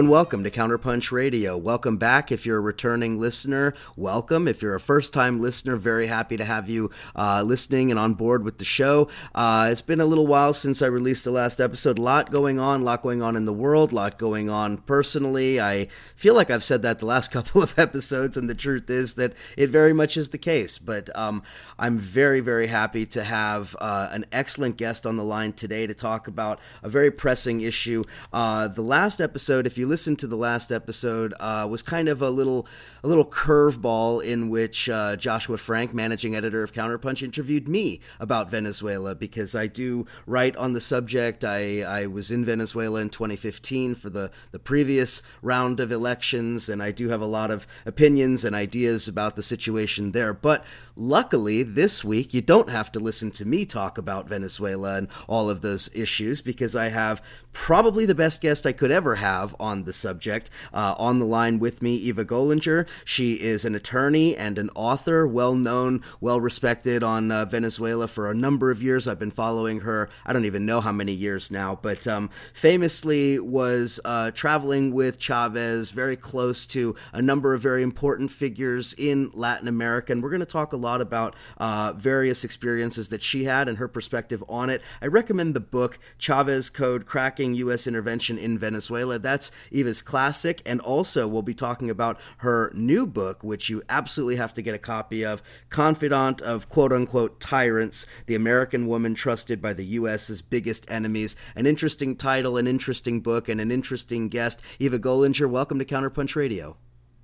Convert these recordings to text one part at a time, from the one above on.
and welcome to Counterpunch Radio. Welcome back if you're a returning listener. Welcome. If you're a first time listener, very happy to have you uh, listening and on board with the show. Uh, it's been a little while since I released the last episode. A lot going on, a lot going on in the world, a lot going on personally. I feel like I've said that the last couple of episodes, and the truth is that it very much is the case. But um, I'm very, very happy to have uh, an excellent guest on the line today to talk about a very pressing issue. Uh, the last episode, if you listen to the last episode, uh, was kind of a little a little curveball in which uh, Joshua Frank, managing editor of Counterpunch, interviewed me about Venezuela because I do write on the subject. I, I was in Venezuela in 2015 for the, the previous round of elections, and I do have a lot of opinions and ideas about the situation there. But luckily, this week, you don't have to listen to me talk about Venezuela and all of those issues because I have probably the best guest I could ever have on the subject. Uh, on the line with me, Eva Golinger. She is an attorney and an author, well known, well respected on uh, Venezuela for a number of years. I've been following her, I don't even know how many years now, but um, famously was uh, traveling with Chavez, very close to a number of very important figures in Latin America. And we're going to talk a lot about uh, various experiences that she had and her perspective on it. I recommend the book Chavez Code Cracking U.S. Intervention in Venezuela. That's Eva's classic. And also, we'll be talking about her new book, which you absolutely have to get a copy of Confidant of Quote Unquote Tyrants, the American Woman Trusted by the U.S.'s Biggest Enemies. An interesting title, an interesting book, and an interesting guest. Eva Golinger, welcome to Counterpunch Radio.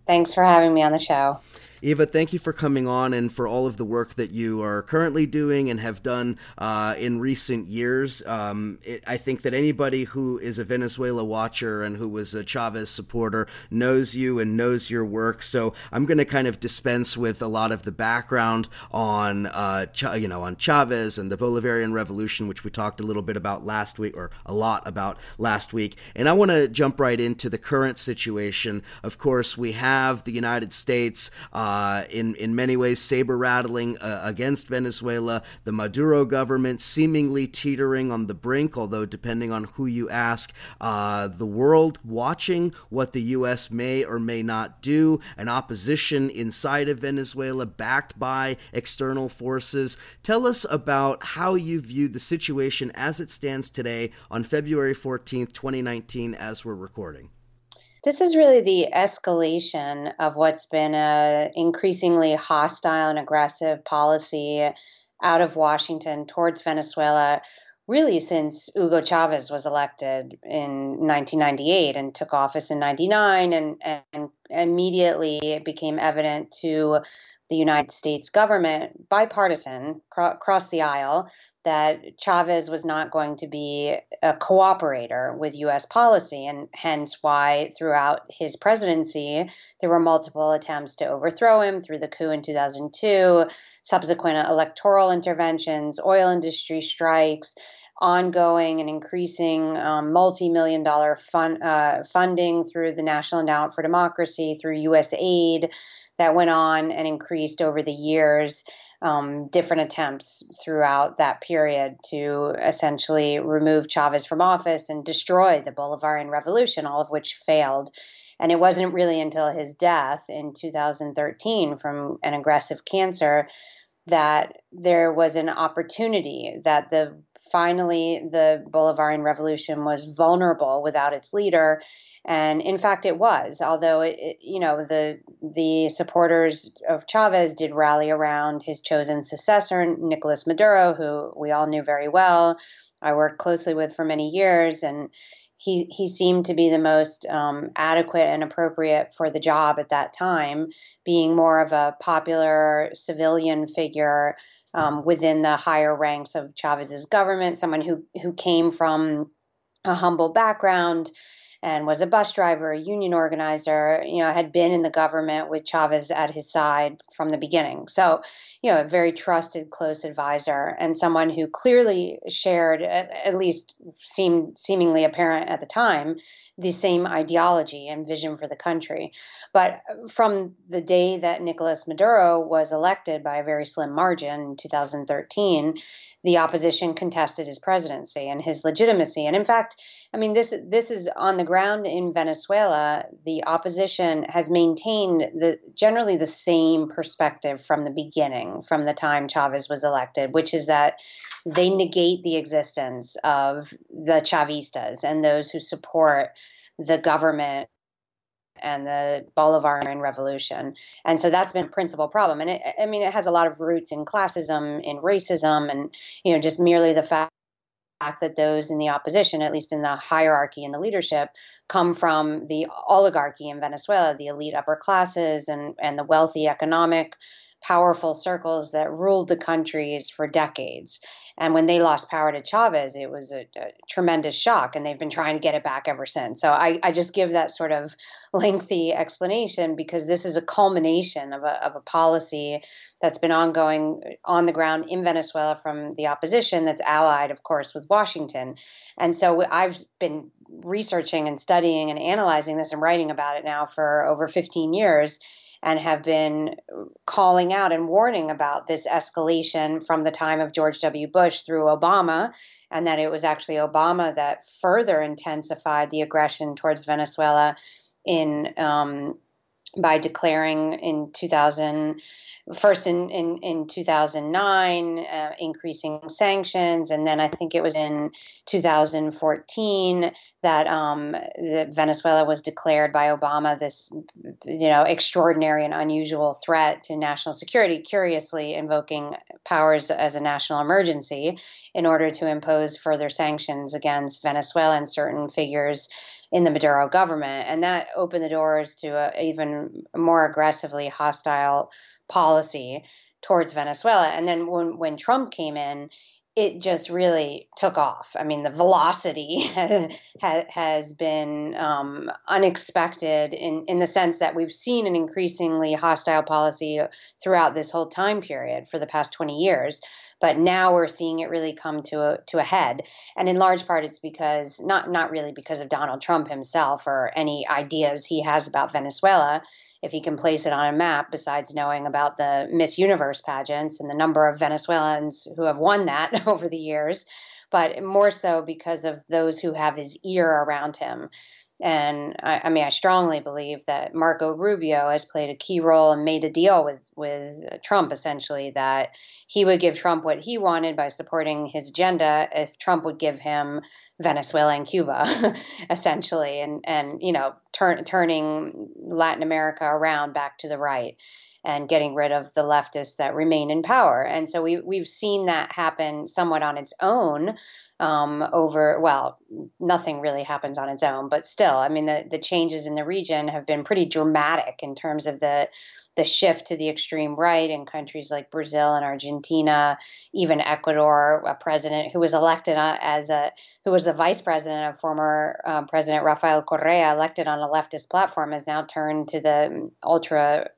Thanks for having me on the show. Eva, thank you for coming on and for all of the work that you are currently doing and have done uh, in recent years. Um, it, I think that anybody who is a Venezuela watcher and who was a Chavez supporter knows you and knows your work. So I'm going to kind of dispense with a lot of the background on, uh, Ch- you know, on Chavez and the Bolivarian Revolution, which we talked a little bit about last week, or a lot about last week. And I want to jump right into the current situation. Of course, we have the United States. Uh, uh, in in many ways saber rattling uh, against Venezuela. The Maduro government seemingly teetering on the brink, although depending on who you ask, uh, the world watching what the U.S. may or may not do. An opposition inside of Venezuela, backed by external forces. Tell us about how you view the situation as it stands today on February 14th, 2019, as we're recording. This is really the escalation of what's been a increasingly hostile and aggressive policy out of Washington towards Venezuela, really since Hugo Chavez was elected in 1998 and took office in 99 and, and immediately it became evident to the United States government, bipartisan, across the aisle, that Chavez was not going to be a cooperator with U.S. policy, and hence why throughout his presidency there were multiple attempts to overthrow him through the coup in 2002, subsequent electoral interventions, oil industry strikes. Ongoing and increasing um, multi million dollar uh, funding through the National Endowment for Democracy, through U.S. aid that went on and increased over the years um, different attempts throughout that period to essentially remove Chavez from office and destroy the Bolivarian Revolution, all of which failed. And it wasn't really until his death in 2013 from an aggressive cancer that there was an opportunity that the finally the Bolivarian Revolution was vulnerable without its leader and in fact it was although it, it, you know the the supporters of Chavez did rally around his chosen successor Nicolas Maduro who we all knew very well I worked closely with for many years and he he seemed to be the most um, adequate and appropriate for the job at that time being more of a popular civilian figure um, within the higher ranks of Chavez's government someone who who came from a humble background and was a bus driver, a union organizer, you know, had been in the government with Chavez at his side from the beginning. So, you know, a very trusted, close advisor and someone who clearly shared, at, at least seemed seemingly apparent at the time, the same ideology and vision for the country. But from the day that Nicolas Maduro was elected by a very slim margin in 2013, the opposition contested his presidency and his legitimacy. And in fact, I mean this this is on the ground in Venezuela. The opposition has maintained the generally the same perspective from the beginning, from the time Chavez was elected, which is that they negate the existence of the Chavistas and those who support the government and the Bolivarian Revolution. And so that's been a principal problem. And it, I mean, it has a lot of roots in classism, in racism, and, you know, just merely the fact that those in the opposition, at least in the hierarchy and the leadership, come from the oligarchy in Venezuela, the elite upper classes and, and the wealthy economic powerful circles that ruled the countries for decades. And when they lost power to Chavez, it was a, a, tremendous shock, and they've been trying to get it back ever since. So I, I, just give that sort of lengthy explanation because this is a culmination of a, of a policy that's been ongoing on the ground in Venezuela from the opposition that's allied, of course, with Washington. And so I've been researching and studying and analyzing this and writing about it now for over 15 years and have been calling out and warning about this escalation from the time of George W. Bush through Obama, and that it was actually Obama that further intensified the aggression towards Venezuela in um, by declaring in 2000 first in, in, in 2009, uh, increasing sanctions, and then I think it was in 2014 that um, that Venezuela was declared by Obama this, you know, extraordinary and unusual threat to national security. Curiously, invoking powers as a national emergency in order to impose further sanctions against Venezuela and certain figures in the Maduro government, and that opened the doors to even more aggressively hostile policy towards Venezuela. And then when when Trump came in, it just really took off. I mean, the velocity has been um, unexpected in, in the sense that we've seen an increasingly hostile policy throughout this whole time period for the past 20 years. But now we're seeing it really come to a, to a head. And in large part, it's because, not, not really because of Donald Trump himself or any ideas he has about Venezuela if he can place it on a map, besides knowing about the Miss Universe pageants and the number of Venezuelans who have won that over the years, but more so because of those who have his ear around him. And I, I, mean, I strongly believe that Marco Rubio has played a key role and made a deal with with Trump, essentially that he would give Trump what he wanted by supporting his agenda if Trump would give him Venezuela and Cuba, essentially, and and you know, turn, turning Latin America around back to the right and getting rid of the leftists that remain in power. And so we, we've seen that happen somewhat on its own um, over, well, nothing really happens on its own, but still, I mean, the, the changes in the region have been pretty dramatic in terms of the the shift to the extreme right in countries like Brazil and Argentina, even Ecuador, a president who was elected uh, as a who was the vice president of former um, President Rafael Correa, elected on a leftist platform, has now turned to the ultra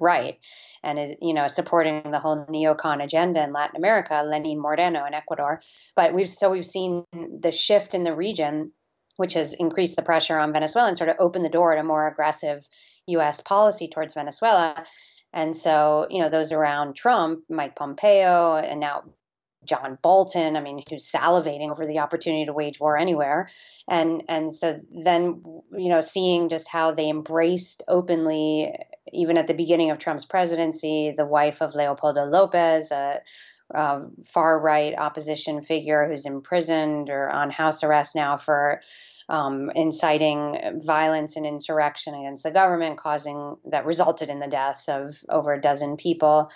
right and is you know supporting the whole neocon agenda in Latin America. Lenin Moreno in Ecuador, but we've so we've seen the shift in the region which has increased the pressure on Venezuela and sort of opened the door to more aggressive U.S. policy towards Venezuela. And so, you know, those around Trump, Mike Pompeo, and now John Bolton, I mean, who's salivating over the opportunity to wage war anywhere. And and so then, you know, seeing just how they embraced openly, even at the beginning of Trump's presidency, the wife of Leopoldo Lopez, a, a far right opposition figure who's imprisoned or on house arrest now for um, inciting violence and insurrection against the government, causing that resulted in the deaths of over a dozen people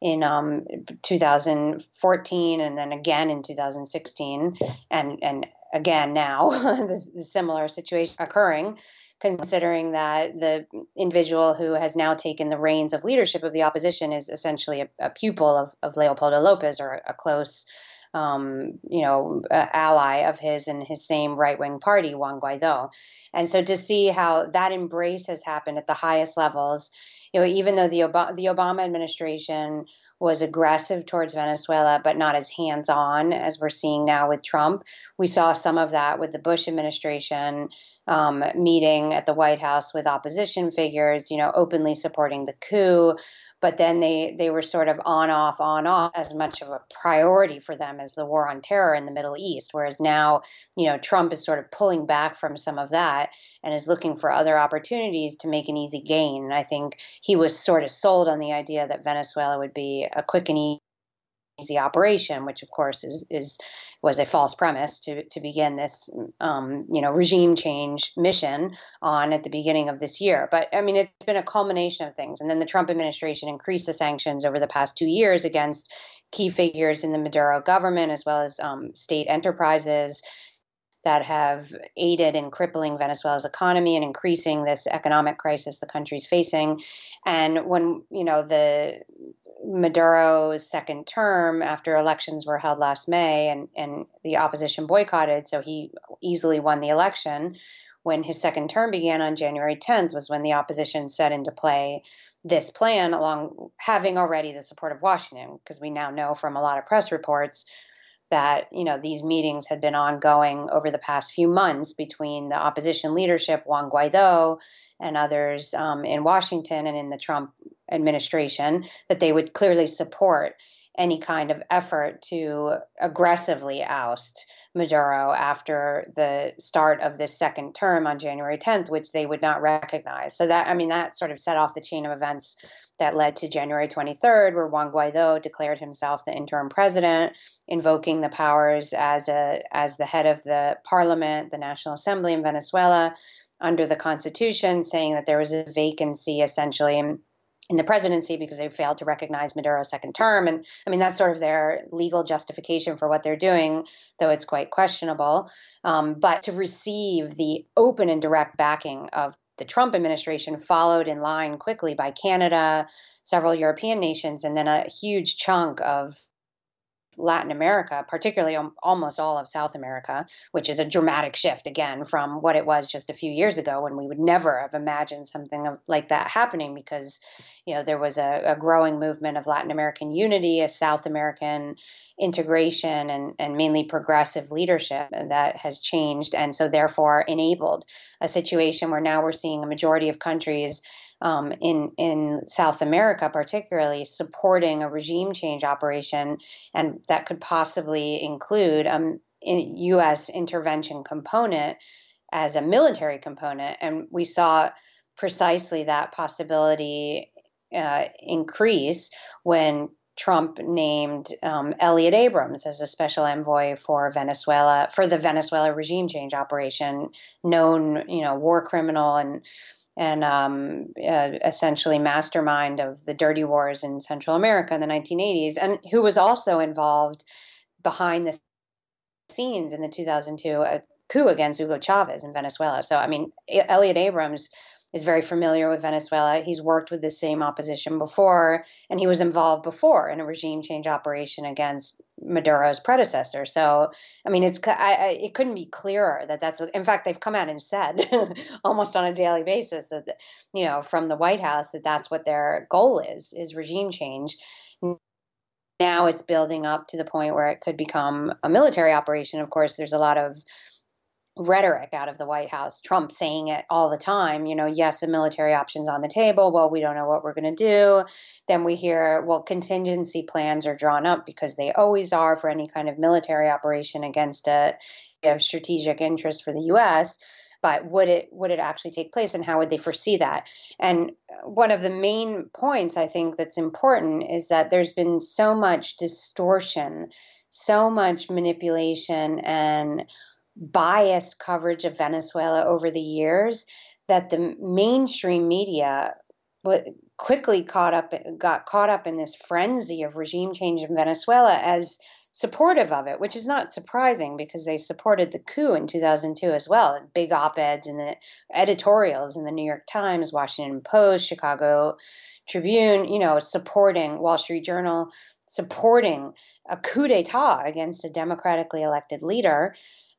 in um, 2014 and then again in 2016 and and again now this similar situation occurring considering that the individual who has now taken the reins of leadership of the opposition is essentially a, a pupil of, of Leopoldo Lopez or a, a close um, you know, uh, ally of his in his same right wing party, Juan Guaido. And so to see how that embrace has happened at the highest levels, you know, even though the Obama, the Obama administration was aggressive towards Venezuela, but not as hands on as we're seeing now with Trump, we saw some of that with the Bush administration um, meeting at the White House with opposition figures, you know, openly supporting the coup but then they they were sort of on off on off as much of a priority for them as the war on terror in the Middle East whereas now you know Trump is sort of pulling back from some of that and is looking for other opportunities to make an easy gain. And I think he was sort of sold on the idea that Venezuela would be a quick and easy operation, which of course is is was a false premise to to begin this um, you know regime change mission on at the beginning of this year. But I mean, it's been a culmination of things, and then the Trump administration increased the sanctions over the past two years against key figures in the Maduro government as well as um, state enterprises that have aided in crippling Venezuela's economy and increasing this economic crisis the country's facing. And when you know the Maduro's second term after elections were held last May and, and the opposition boycotted, so he easily won the election. When his second term began on January 10th, was when the opposition set into play this plan, along having already the support of Washington, because we now know from a lot of press reports that you know these meetings had been ongoing over the past few months between the opposition leadership, Juan Guaido, and others um, in Washington and in the Trump administration that they would clearly support any kind of effort to aggressively oust Maduro after the start of this second term on January 10th, which they would not recognize. So that, I mean, that sort of set off the chain of events that led to January 23rd, where Juan Guaido declared himself the interim president, invoking the powers as a as the head of the parliament, the National Assembly in Venezuela, under the Constitution, saying that there was a vacancy essentially in the presidency because they failed to recognize Maduro's second term. And I mean, that's sort of their legal justification for what they're doing, though it's quite questionable. Um, but to receive the open and direct backing of the Trump administration, followed in line quickly by Canada, several European nations, and then a huge chunk of Latin America, particularly almost all of South America, which is a dramatic shift again from what it was just a few years ago when we would never have imagined something like that happening because, you know, there was a, a growing movement of Latin American unity, a South American integration, and, and mainly progressive leadership that has changed and so therefore enabled a situation where now we're seeing a majority of countries um, in in South America, particularly supporting a regime change operation, and that could possibly include a um, U.S. intervention component as a military component, and we saw precisely that possibility uh, increase when Trump named um, Elliott Abrams as a special envoy for Venezuela for the Venezuela regime change operation, known you know war criminal and and um, uh, essentially mastermind of the dirty wars in Central America in the 1980s, and who was also involved behind the scenes in the 2002 uh, coup against Hugo Chavez in Venezuela. So, I mean, Elliott Abrams is very familiar with Venezuela. He's worked with the same opposition before, and he was involved before in a regime change operation against Maduro's predecessor. So, I mean, it's I, I, it couldn't be clearer that that's what. In fact, they've come out and said almost on a daily basis that you know from the White House that that's what their goal is is regime change. Now it's building up to the point where it could become a military operation. Of course, there's a lot of rhetoric out of the White House, Trump saying it all the time, you know, yes, a military option's on the table. Well, we don't know what we're going to do. Then we hear, well, contingency plans are drawn up because they always are for any kind of military operation against a, a strategic interest for the U.S. But would it would it actually take place, and how would they foresee that? And one of the main points I think that's important is that there's been so much distortion, so much manipulation, and biased coverage of Venezuela over the years that the mainstream media quickly caught up got caught up in this frenzy of regime change in Venezuela as supportive of it, which is not surprising because they supported the coup in 2002 as well. Big op-eds in the editorials in the New York Times, Washington Post, Chicago Tribune, you know, supporting Wall Street Journal, supporting a coup d'etat against a democratically elected leader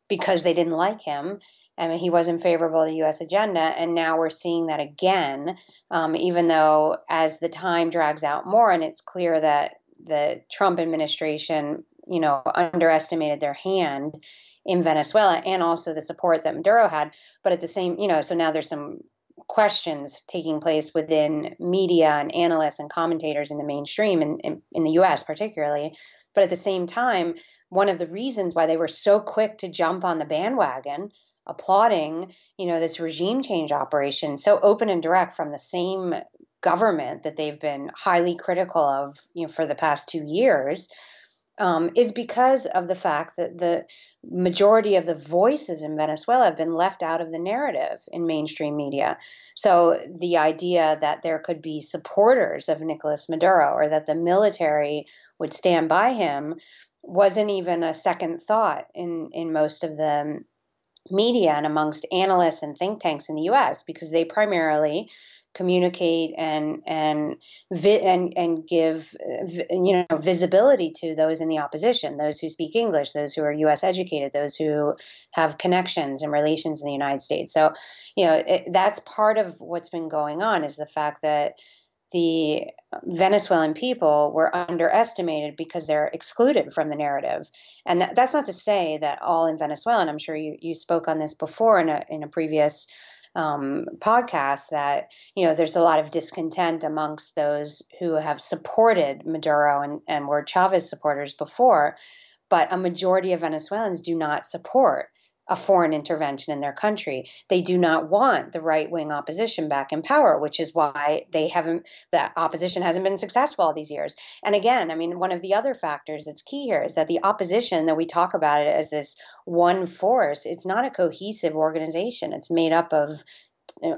because they didn't like him. I mean, he wasn't favorable to U.S. agenda, and now we're seeing that again. Um, even though, as the time drags out more, and it's clear that the Trump administration, you know, underestimated their hand in Venezuela, and also the support that Maduro had. But at the same, you know, so now there's some questions taking place within media and analysts and commentators in the mainstream in, in, in the US particularly but at the same time, one of the reasons why they were so quick to jump on the bandwagon, applauding, you know, this regime change operation, so open and direct from the same government that they've been highly critical of, you know, for the past two years, um, is because of the fact that the majority of the voices in Venezuela have been left out of the narrative in mainstream media. So the idea that there could be supporters of Nicolas Maduro or that the military would stand by him wasn't even a second thought in, in most of the media and amongst analysts and think tanks in the US because they primarily communicate and and vi- and and give you know visibility to those in the opposition, those who speak English, those who are U.S. educated, those who have connections and relations in the United States. So, you know, it, that's part of what's been going on is the fact that the Venezuelan people were underestimated because they're excluded from the narrative. And that, that's not to say that all in Venezuela, and I'm sure you, you spoke on this before in a, in a previous um, podcast that you know there's a lot of discontent amongst those who have supported Maduro and, and were Chavez supporters before, but a majority of Venezuelans do not support a foreign intervention in their country. They do not want the right wing opposition back in power, which is why they haven't, the opposition hasn't been successful all these years. And again, I mean, one of the other factors that's key here is that the opposition, that we talk about it as this one force, it's not a cohesive organization. It's made up of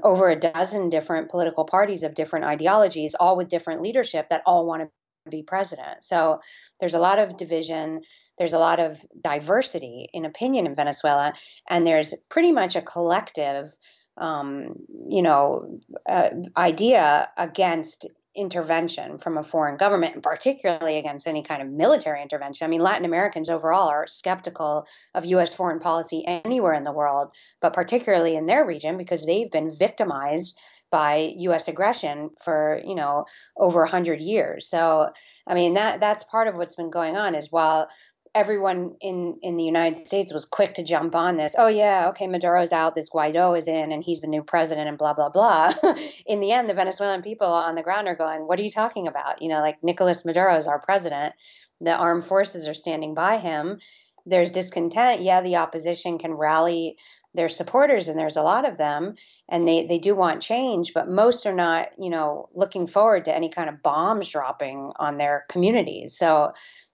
over a dozen different political parties of different ideologies, all with different leadership that all want to be president. So there's a lot of division, there's a lot of diversity in opinion in Venezuela, and there's pretty much a collective, um, you know, uh, idea against intervention from a foreign government, and particularly against any kind of military intervention. I mean, Latin Americans overall are skeptical of U.S. foreign policy anywhere in the world, but particularly in their region because they've been victimized by U.S. aggression for you know over a hundred years. So I mean that that's part of what's been going on is while everyone in in the United States was quick to jump on this. Oh yeah, okay, Maduro's out, this Guaido is in, and he's the new president, and blah blah blah. in the end, the Venezuelan people on the ground are going, "What are you talking about? You know, like Nicolas Maduro is our president. The armed forces are standing by him. There's discontent. Yeah, the opposition can rally." their supporters and there's a lot of them and they they do want change but most are not you know looking forward to any kind of bombs dropping on their communities so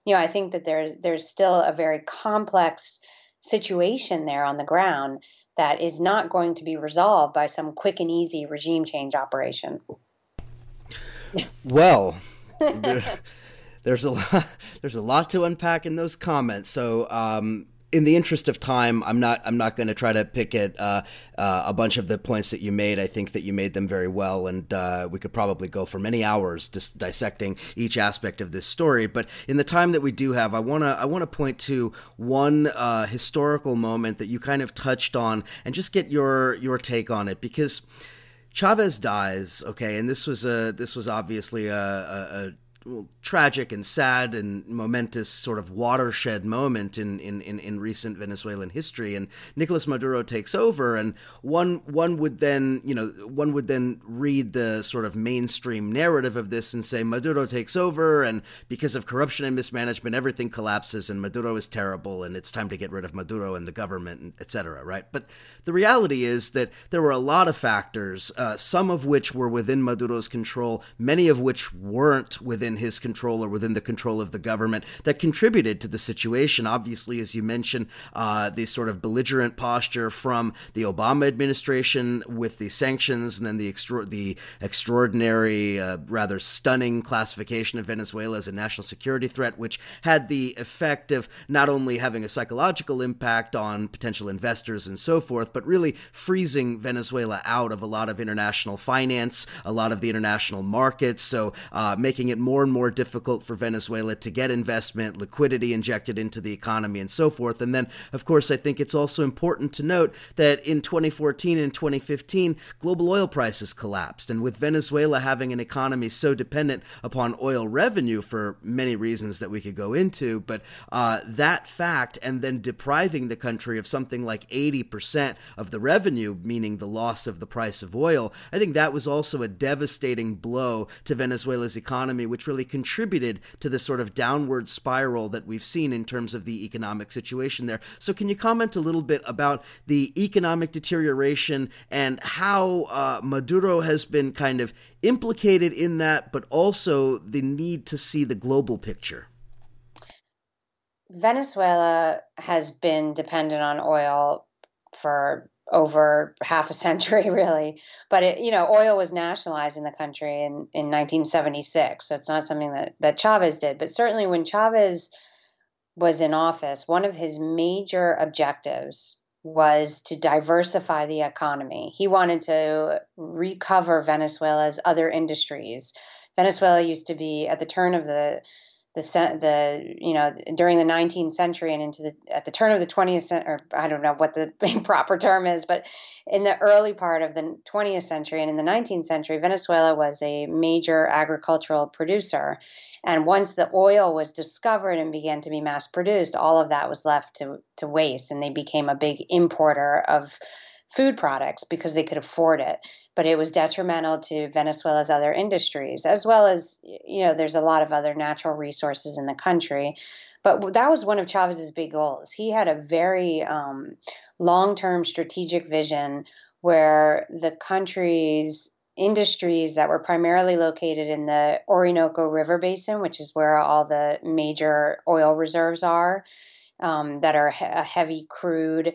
you know i think that there's there's still a very complex situation there on the ground that is not going to be resolved by some quick and easy regime change operation. Well there, there's a lot, there's a lot to unpack in those comments. So um, in the interest of time, I'm not I'm not going to try to pick at uh, uh, a bunch of the points that you made. I think that you made them very well, and uh, we could probably go for many hours just dissecting each aspect of this story. But in the time that we do have, I wanna I wanna point to one uh, historical moment that you kind of touched on, and just get your your take on it because Chavez dies. Okay, and this was a this was obviously a, a, a tragic and sad and momentous sort of watershed moment in, in, in, in, recent Venezuelan history. And Nicolas Maduro takes over, and one one would then you know one would then read the sort of mainstream narrative of this and say Maduro takes over, and because of corruption and mismanagement, everything collapses, and Maduro is terrible, and it's time to get rid of Maduro and the government, etc. Right? But the reality is that there were a lot of factors, uh, some of which were within Maduro's control, many of which weren't within his control or within the control of the government that contributed to the situation. Obviously, as you mentioned, uh, the sort of belligerent posture from the Obama administration with the sanctions and then the, extra- the extraordinary, uh, rather stunning classification of Venezuela as a national security threat, which had the effect of not only having a psychological impact on potential investors and so forth, but really freezing Venezuela out of a lot of international finance, a lot of the international markets, so uh, making it more more and more difficult for Venezuela to get investment, liquidity injected into the economy, and so forth. And then, of course, I think it's also important to note that in 2014 and 2015, global oil prices collapsed. And with Venezuela having an economy so dependent upon oil revenue for many reasons that we could go into, but uh, that fact and then depriving the country of something like 80% of the revenue, meaning the loss of the price of oil, I think that was also a devastating blow to Venezuela's economy, which really contributed to the sort of downward spiral that we've seen in terms of the economic situation there. So, can you comment a little bit about the economic deterioration and how uh, Maduro has been kind of implicated in that, but also the need to see the global picture? Venezuela has been dependent on oil for over half a century, really. But it, you know, oil was nationalized in the country in, in 1976, so it's not something that that Chavez did. But certainly, when Chavez was in office, one of his major objectives was to diversify the economy. He wanted to recover Venezuela's other industries. Venezuela used to be at the turn of the the the you know during the 19th century and into the at the turn of the 20th century or I don't know what the proper term is but in the early part of the 20th century and in the 19th century Venezuela was a major agricultural producer. And once the oil was discovered and began to be mass produced all of that was left to to waste and they became a big importer of food products because they could afford it. But it was detrimental to Venezuela's other industries, as well as, you know, there's a lot of other natural resources in the country. But that was one of Chavez's big goals. He had a very um, long term strategic vision where the country's industries that were primarily located in the Orinoco River Basin, which is where all the major oil reserves are, um, that are he- heavy crude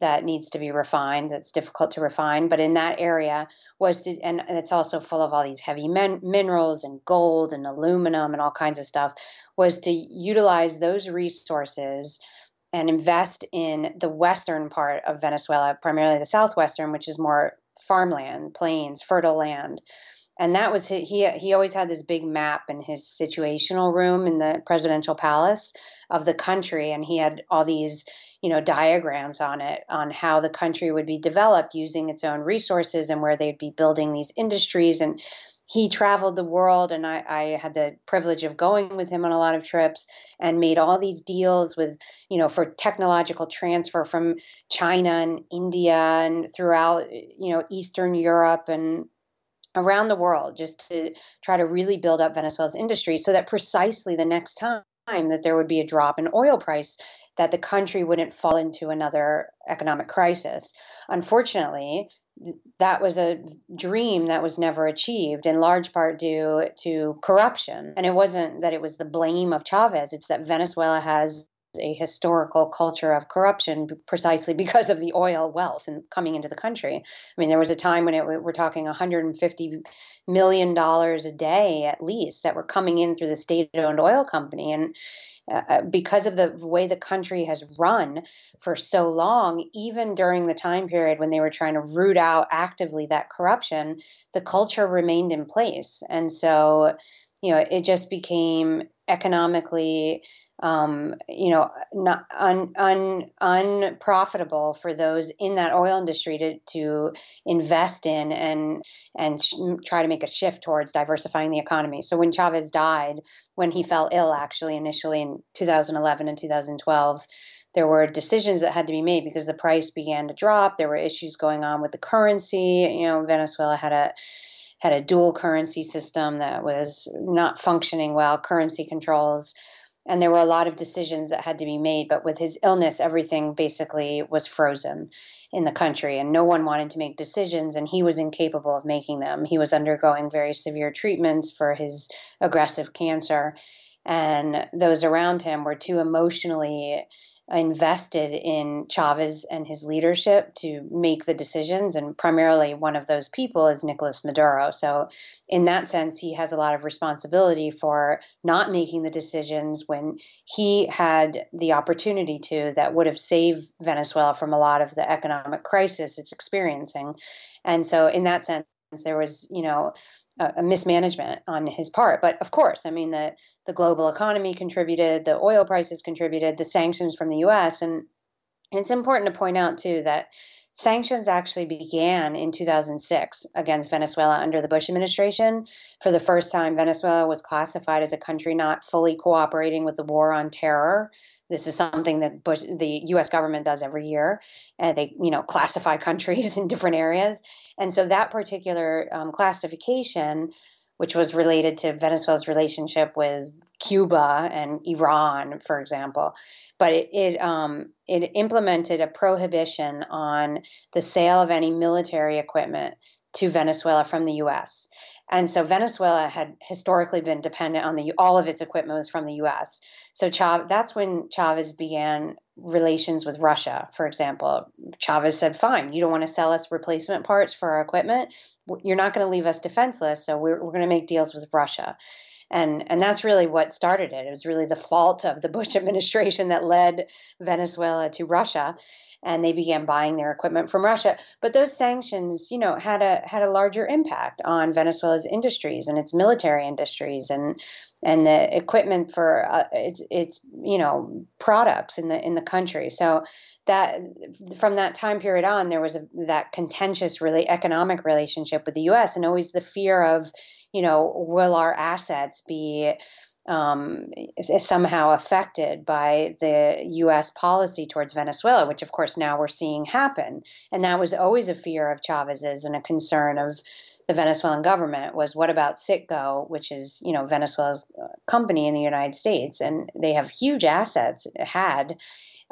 that needs to be refined that's difficult to refine but in that area was to and, it's also full of all these heavy min- minerals and gold and aluminum and all kinds of stuff was to utilize those resources and invest in the western part of Venezuela primarily the southwestern which is more farmland plains fertile land. And that was he he always had this big map in his situational room in the presidential palace of the country and he had all these you know diagrams on it on how the country would be developed using its own resources and where they'd be building these industries. And he traveled the world and I, I, had the privilege of going with him on a lot of trips and made all these deals with you know for technological transfer from china and india and throughout you know eastern europe and around the world just to try to really build up venezuela's industry so that precisely the next time that there would be a drop in oil price that the country wouldn't fall into another economic crisis. Unfortunately, that was a dream that was never achieved, in large part due to corruption. And it wasn't that it was the blame of Chavez, it's that Venezuela has a historical culture of corruption precisely because of the oil wealth and coming into the country. I mean, there was a time when it, we're talking 150 million dollars a day at least that were coming in through the state-owned oil company, and uh, uh, because of the way the country has run for so long, even during the time period when they were trying to root out actively that corruption, the culture remained in place. And so, you know, it just became economically um, you know, not un, un, unprofitable for those in that oil industry to, to invest in and and sh- try to make a shift towards diversifying the economy. So when Chavez died, when he fell ill, actually initially in 2011 and 2012, there were decisions that had to be made because the price began to drop. There were issues going on with the currency. You know, Venezuela had a had a dual currency system that was not functioning well. Currency controls and there were a lot of decisions that had to be made but with his illness everything basically was frozen in the country and no one wanted to make decisions and he was incapable of making them. He was undergoing very severe treatments for his aggressive cancer and those around him were too emotionally invested in Chavez and his leadership to make the decisions. And primarily, one of those people is Nicolas Maduro. So, in that sense, he has a lot of responsibility for not making the decisions when he had the opportunity to that would have saved Venezuela from a lot of the economic crisis it's experiencing. And so, in that sense, there was, you know, a, a, mismanagement on his part. But of course, I mean, the, the global economy contributed, the oil prices contributed, the sanctions from the US. And it's important to point out, too, that sanctions actually began in 2006 against Venezuela under the Bush administration. For the first time, Venezuela was classified as a country not fully cooperating with the war on terror. This is something that Bush, the U.S. government does every year. and they, you know, classify countries in different areas, and so that particular um, classification, which was related to Venezuela's relationship with Cuba and Iran, for example, but it it, um, it implemented a prohibition on the sale of any military equipment to Venezuela from the U.S. And so Venezuela had historically been dependent on the all of its equipment was from the U.S. So Chav- that's when Chavez began relations with Russia. For example, Chavez said, "Fine, you don't want to sell us replacement parts for our equipment. You're not going to leave us defenseless. So we're, we're going to make deals with Russia." And, and that's really what started it. It was really the fault of the Bush administration that led Venezuela to Russia and they began buying their equipment from Russia. But those sanctions, you know, had a had a larger impact on Venezuela's industries and its military industries and and the equipment for uh, its, its you know products in the in the country. So that from that time period on, there was a, that contentious, really economic relationship with the U.S. and always the fear of, you know, will our assets be um, somehow affected by the U.S. policy towards Venezuela, which of course now we're seeing happen. And that was always a fear of Chavez's and a concern of the Venezuelan government was what about Citgo, which is you know Venezuela's uh, company in the United States, and they have huge assets had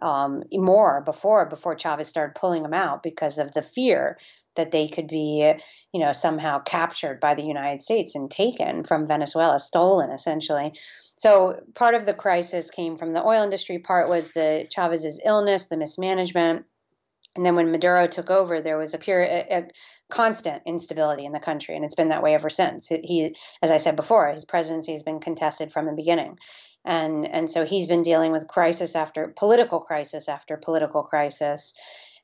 um, more before before Chavez started pulling them out because of the fear that they could be, you know, somehow captured by the United States and taken from Venezuela, stolen essentially. So part of the crisis came from the oil industry. Part was the Chavez's illness, the mismanagement, and then when Maduro took over, there was a pure, a, a constant instability in the country, and it's been that way ever since. He, as I said before, his presidency has been contested from the beginning, and and so he's been dealing with crisis after political crisis after political crisis,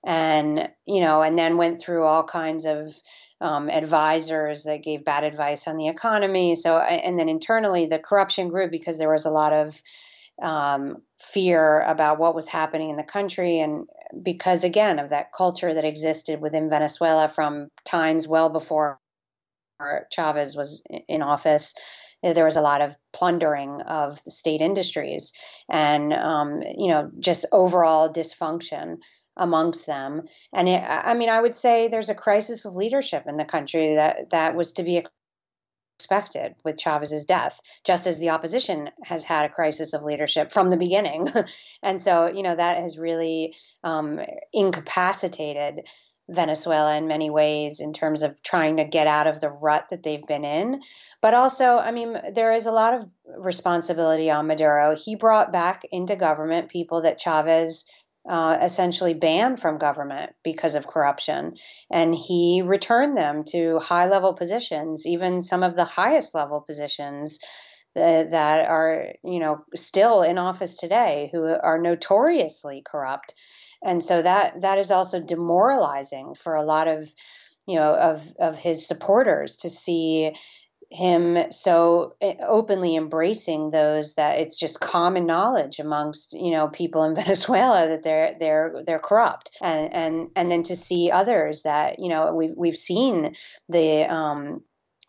and you know, and then went through all kinds of um, advisors that gave bad advice on the economy. So, and then internally, the corruption grew because there was a lot of um, fear about what was happening in the country, and because again of that culture that existed within Venezuela from times well before Chavez was in office there was a lot of plundering of the state industries and um, you know just overall dysfunction amongst them. And it, I mean, I would say there's a crisis of leadership in the country that that was to be expected with Chavez's death, just as the opposition has had a crisis of leadership from the beginning. and so, you know, that has really um, incapacitated Venezuela in many ways in terms of trying to get out of the rut that they've been in. But also, I mean, there is a lot of responsibility on Maduro. He brought back into government people that Chavez uh, essentially banned from government because of corruption. And he returned them to high level positions, even some of the highest level positions that, that are, you know, still in office today who are notoriously corrupt. And so that that is also demoralizing for a lot of, you know, of of his supporters to see him so eh, openly embracing those that it's just common knowledge amongst you know people in Venezuela that they're they're they're corrupt. And and and then to see others that you know we've we've seen the um,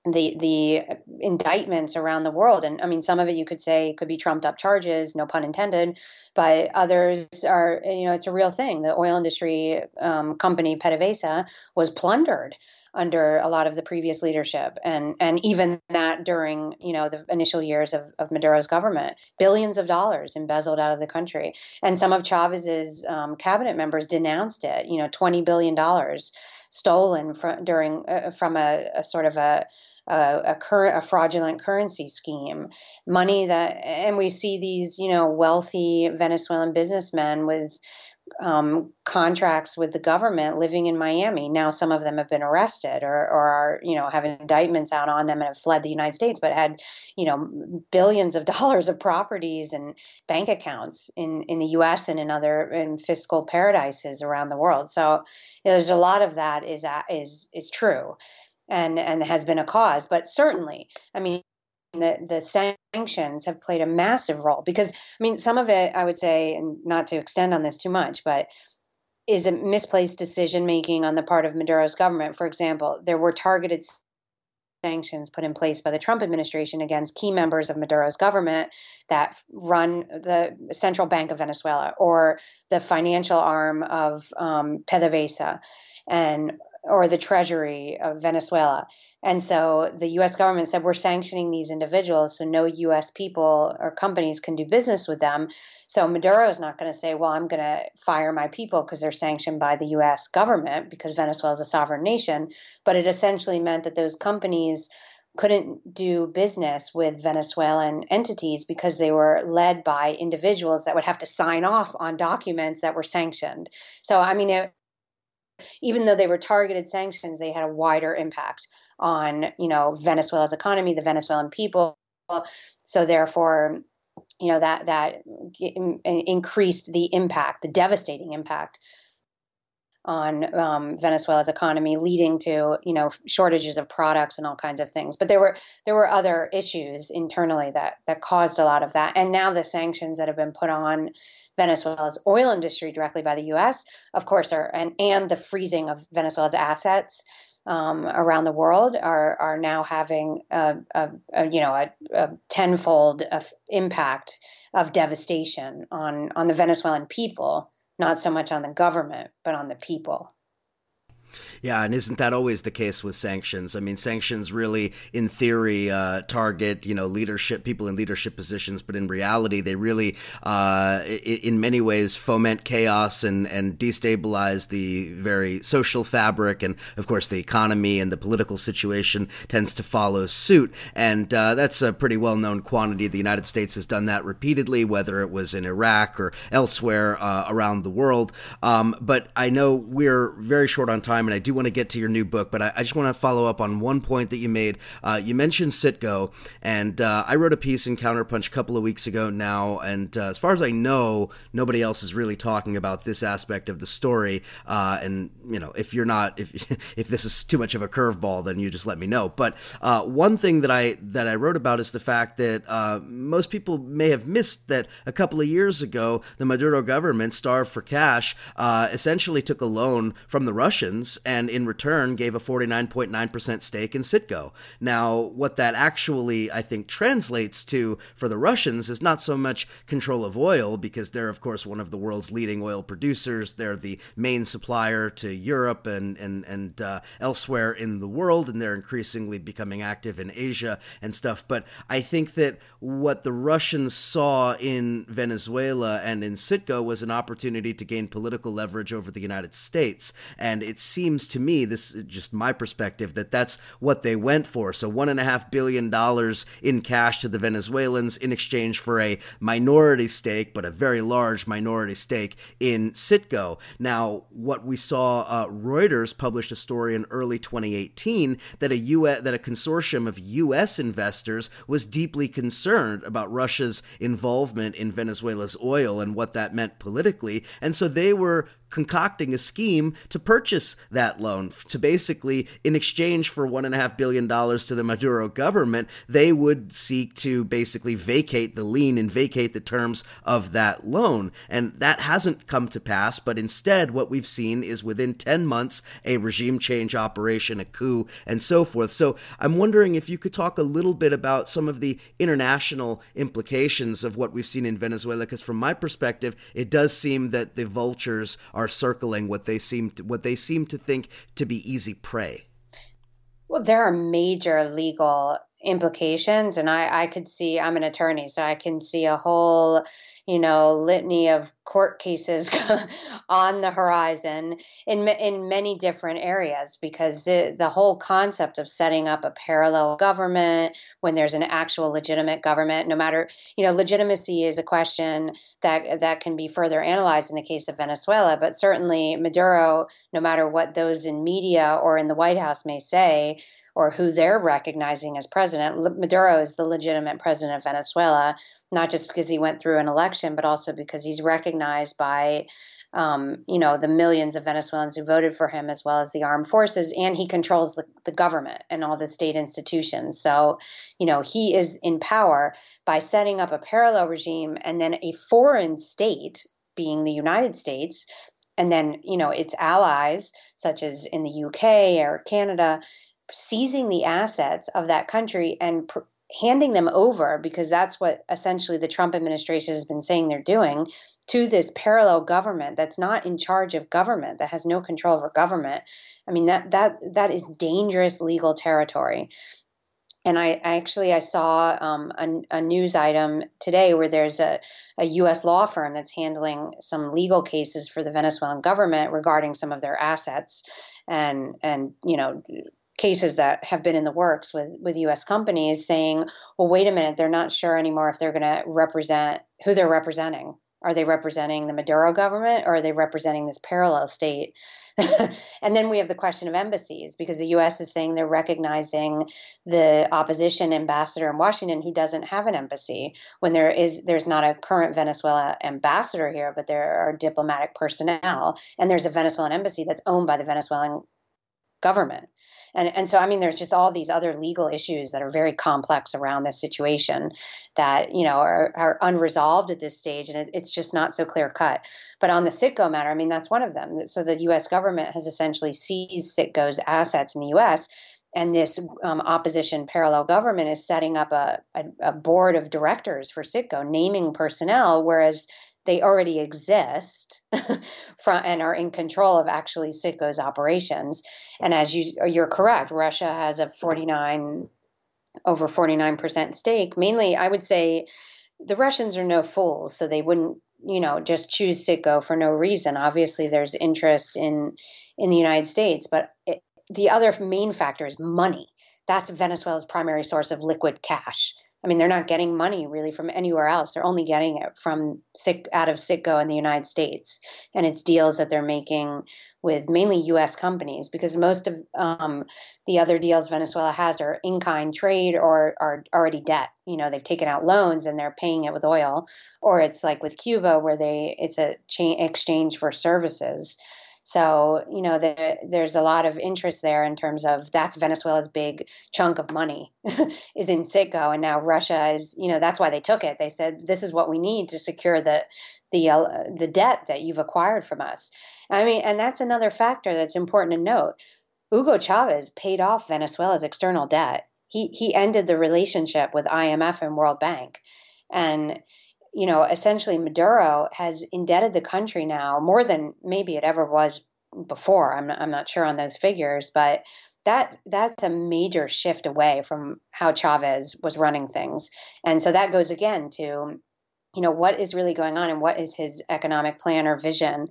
the the indictments around the world. And i mean some of it you could say could be trumped up charges no pun intended but others are you know it's a real thing. The oil industry um, company PDVSA was plundered under a lot of the previous leadership. And and even that during you know the initial years of, of Maduro's government billions of dollars embezzled out of the country. And some of Chavez's um, cabinet members denounced it you know 20 billion dollars stolen from during uh, from a, a, sort of a a, a, current a fraudulent currency scheme. Money that and we see these you know wealthy Venezuelan businessmen with um, contracts with the government living in Miami. Now, some of them have been arrested or, or are, you know, have indictments out on them and have fled the United States, but had, you know, billions of dollars of properties and bank accounts in, in the U.S. and in other in fiscal paradises around the world. So you know, there's a lot of that is is is true. and and has been a cause. But certainly, I mean, the the sanctions have played a massive role because I mean, some of it I would say, and not to extend on this too much, but is a misplaced decision making on the part of Maduro's government. For example, there were targeted sanctions put in place by the Trump administration against key members of Maduro's government that run the Central Bank of Venezuela or the financial arm of um, and or the Treasury of Venezuela. And so the US government said, we're sanctioning these individuals so no US people or companies can do business with them. So Maduro is not going to say, well, I'm going to fire my people because they're sanctioned by the US government because Venezuela is a sovereign nation. But it essentially meant that those companies couldn't do business with Venezuelan entities because they were led by individuals that would have to sign off on documents that were sanctioned. So, I mean, it, even though they were targeted sanctions, they had a wider impact on, you know, Venezuela's economy, the Venezuelan people. So therefore, you know that that increased the impact, the devastating impact on um, Venezuela's economy, leading to you know shortages of products and all kinds of things. But there were there were other issues internally that that caused a lot of that. And now the sanctions that have been put on Venezuela's oil industry directly by the U.S., of course, are and and the freezing of Venezuela's assets. Um, around the world are are now having a, a, a you know a, a tenfold of impact of devastation on on the Venezuelan people not so much on the government, but on the people. Yeah, and isn't that always the case with sanctions? I mean, sanctions really, in theory, uh, target you know leadership people in leadership positions, but in reality, they really, uh, in many ways, foment chaos and and destabilize the very social fabric, and of course, the economy and the political situation tends to follow suit, and uh, that's a pretty well known quantity. The United States has done that repeatedly, whether it was in Iraq or elsewhere uh, around the world. Um, but I know we're very short on time, and I do do want to get to your new book, but I, I just want to follow up on one point that you made. Uh, you mentioned Citgo, and uh, I wrote a piece in Counterpunch a couple of weeks ago now, and uh, as far as I know, nobody else is really talking about this aspect of the story. Uh, and you know, if you're not, if if this is too much of a curveball, then you just let me know. But uh, one thing that I that I wrote about is the fact that uh, most people may have missed that a couple of years ago, the Maduro government, starved for cash, essentially took a loan from the Russians and in return gave a 49.9% stake in Citgo. Now, what that actually, I think, translates to for the Russians is not so much control of oil, because they're, of course, one of the world's leading oil producers. They're the main supplier to Europe and, and, and uh, elsewhere in the world, and they're increasingly becoming active in Asia and stuff. But I think that what the Russians saw in Venezuela and in Citgo was an opportunity to gain political leverage over the United States. And it seems to me, this is just my perspective, that that's what they went for. So one and a half billion dollars in cash to the Venezuelans in exchange for a minority stake, but a very large minority stake in Citgo. Now, what we saw, uh, Reuters published a story in early 2018 that a US, that a consortium of U.S. investors was deeply concerned about Russia's involvement in Venezuela's oil and what that meant politically, and so they were concocting a scheme to purchase that loan to basically in exchange for one and a half billion dollars to the maduro government they would seek to basically vacate the lien and vacate the terms of that loan. And that hasn't come to pass but instead what we've seen is within 10 months a regime change operation a coup and so forth. So i'm wondering if you could talk a little bit about some of the international implications of what we've seen in venezuela because from my perspective it does seem that the vultures are circling what they seem to, what they seem to think to be easy prey. Well, there are major legal implications, and I, I could see. I'm an attorney, so I can see a whole you know, litany of court cases on the horizon in in many different areas because it, the whole concept of setting up a parallel government when there's an actual legitimate government, no matter you know, legitimacy is a question that that can be further analyzed in the case of Venezuela, but certainly Maduro, no matter what those in media or in the White House may say, or who they're recognizing as president. Maduro is the legitimate president of Venezuela, not just because he went through an election, but also because he's recognized by um, you know, the millions of Venezuelans who voted for him, as well as the armed forces, and he controls the, the government and all the state institutions. So, you know, he is in power by setting up a parallel regime and then a foreign state, being the United States, and then, you know, its allies, such as in the UK or Canada, seizing the assets of that country and pr- handing them over because that's what essentially the Trump administration has been saying they're doing to this parallel government that's not in charge of government that has no control over government i mean that that that is dangerous legal territory and I, I actually I saw um, a, a, news item today where there's a, a U.S. law firm that's handling some legal cases for the Venezuelan government regarding some of their assets, and and you know cases that have been in the works with with US companies saying, well, wait a minute, they're not sure anymore if they're going to represent who they're representing. Are they representing the Maduro government or are they representing this parallel state? and then we have the question of embassies because the US is saying they're recognizing the opposition ambassador in Washington who doesn't have an embassy when there is there's not a current Venezuela ambassador here but there are diplomatic personnel and there's a Venezuelan embassy that's owned by the Venezuelan government and and so i mean there's just all these other legal issues that are very complex around this situation that you know are, are unresolved at this stage and it, it's just not so clear cut. But on the citgo matter i mean that's one of them. So the us government has essentially seized citgo's assets in the us and this um, opposition parallel government is setting up a, a, a board of directors for Citgo, naming personnel, whereas they already exist from, and are in control of actually Citgo's operations. And as you you're correct, Russia has a 49 over 49% stake. Mainly, I would say the Russians are no fools, so they wouldn't you know just choose Citgo for no reason. Obviously, there's interest in in the United States, but it, the other main factor is money. That's Venezuela's primary source of liquid cash. I mean, they're not getting money really from anywhere else. They're only getting it from sick out of Citgo in the United States, and it's deals that they're making with mainly U.S. companies because most of um, the other deals Venezuela has are in-kind trade or are already debt. You know, they've taken out loans and they're paying it with oil, or it's like with Cuba where they it's a cha- exchange for services. So, you know, the, there's a lot of interest there in terms of that's Venezuela's big chunk of money is in Citgo. And now Russia is, you know, that's why they took it. They said, this is what we need to secure the, the, uh, the debt that you've acquired from us. I mean, and that's another factor that's important to note. Hugo Chavez paid off Venezuela's external debt. He, he ended the relationship with IMF and World Bank. And you know, essentially Maduro has indebted the country now more than maybe it ever was before. I'm not, I'm not sure on those figures, but that that's a major shift away from how Chavez was running things. And so that goes again to you know what is really going on and what is his economic plan or vision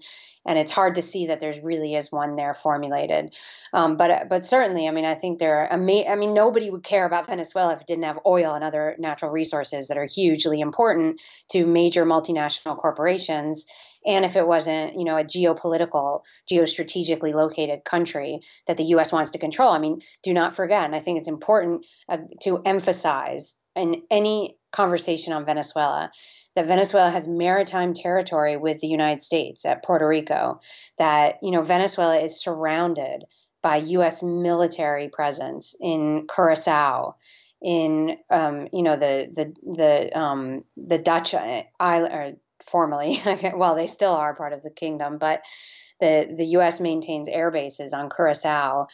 and it's hard to see that there's really is one there formulated. Um, but but certainly, I mean, I think there are. Ama- I mean, nobody would care about Venezuela if it didn't have oil and other natural resources that are hugely important to major multinational corporations. And if it wasn't, you know, a geopolitical, geostrategically located country that the U.S. wants to control, I mean, do not forget. And I think it's important uh, to emphasize in any conversation on Venezuela that Venezuela has maritime territory with the United States at Puerto Rico, that you know Venezuela is surrounded by U.S. military presence in Curacao, in um, you know the the the um, the Dutch island, or formerly, well they still are part of the kingdom, but the, the U.S. maintains air bases on Curacao,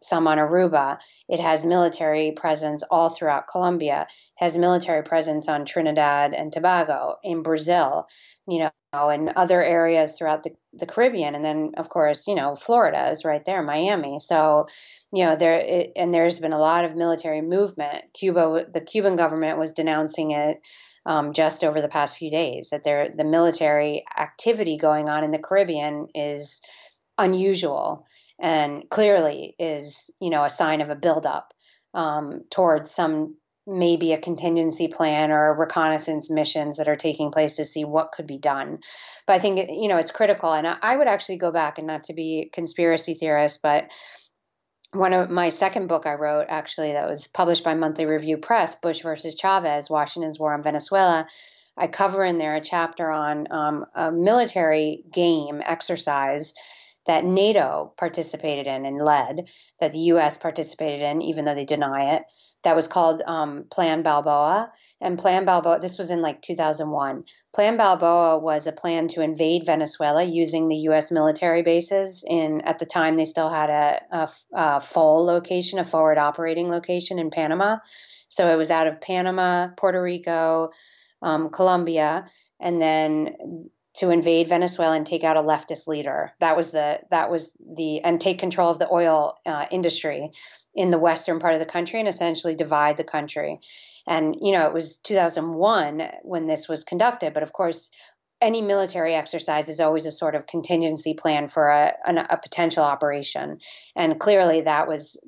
some on Aruba. It has military presence all throughout Colombia, has military presence on Trinidad and Tobago, in Brazil, you know, and other areas throughout the, the Caribbean. And then, of course, you know, Florida is right there, Miami. So, you know, there, it, and there's been a lot of military movement. Cuba, the Cuban government was denouncing it um, just over the past few days that there the military activity going on in the Caribbean is unusual and clearly is you know a sign of a buildup um, towards some maybe a contingency plan or reconnaissance missions that are taking place to see what could be done. But I think you know it's critical, and I would actually go back and not to be conspiracy theorist, but one of my second book I wrote, actually, that was published by Monthly Review Press, Bush versus Chavez Washington's War on Venezuela. I cover in there a chapter on um, a military game exercise that NATO participated in and led, that the US participated in, even though they deny it that was called um, Plan Balboa. And Plan Balboa, this was in like 2001. Plan Balboa was a plan to invade Venezuela using the U.S. military bases. In at the time, they still had a, a, a FOL location, a forward operating location in Panama. So it was out of Panama, Puerto Rico, um, Colombia, and then to invade Venezuela and take out a leftist leader. That was the that was the and take control of the oil uh, industry in the western part of the country and essentially divide the country. And you know, it was 2001 when this was conducted, but of course, any military exercise is always a sort of contingency plan for a, a potential operation. And clearly, that was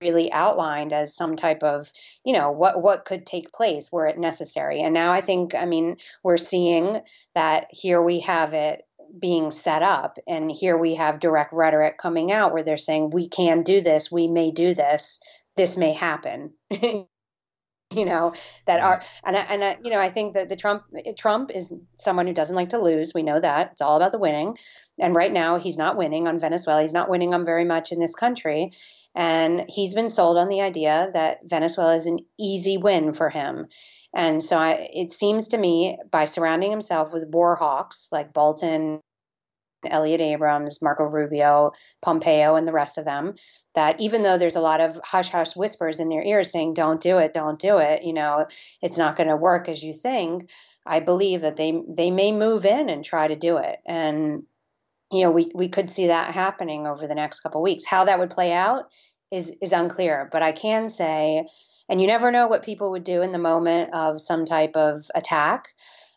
really outlined as some type of you know what what could take place were it necessary. And now i think i mean we're seeing that here we have it being set up and here we have direct rhetoric coming out where they're saying we can do this. We may do this. This may happen you know that are and I, and I, you know I think that the Trump Trump is someone who doesn't like to lose. We know that it's all about the winning, and right now he's not winning on Venezuela. He's not winning on very much in this country, and he's been sold on the idea that Venezuela is an easy win for him. And so I, it seems to me by surrounding himself with war hawks like Bolton, Elliott Abrams, Marco Rubio, Pompeo, and the rest of them, that even though there's a lot of hush hush whispers in their ears saying, don't do it, don't do it, you know, it's not going to work as you think, I believe that they, they may move in and try to do it. And you know, we, we could see that happening over the next couple weeks. How that would play out is is unclear, but I can say, and you never know what people would do in the moment of some type of attack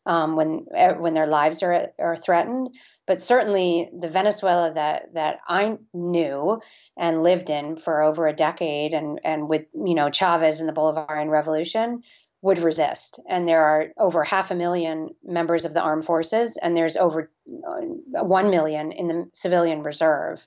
um, when eh, when their lives are are threatened. But certainly, the Venezuela that that I knew and lived in for over a decade, and and with you know Chavez and the Bolivarian Revolution, would resist. And there are over half a million members of the armed forces, and there's over uh, 1 million in the civilian reserve.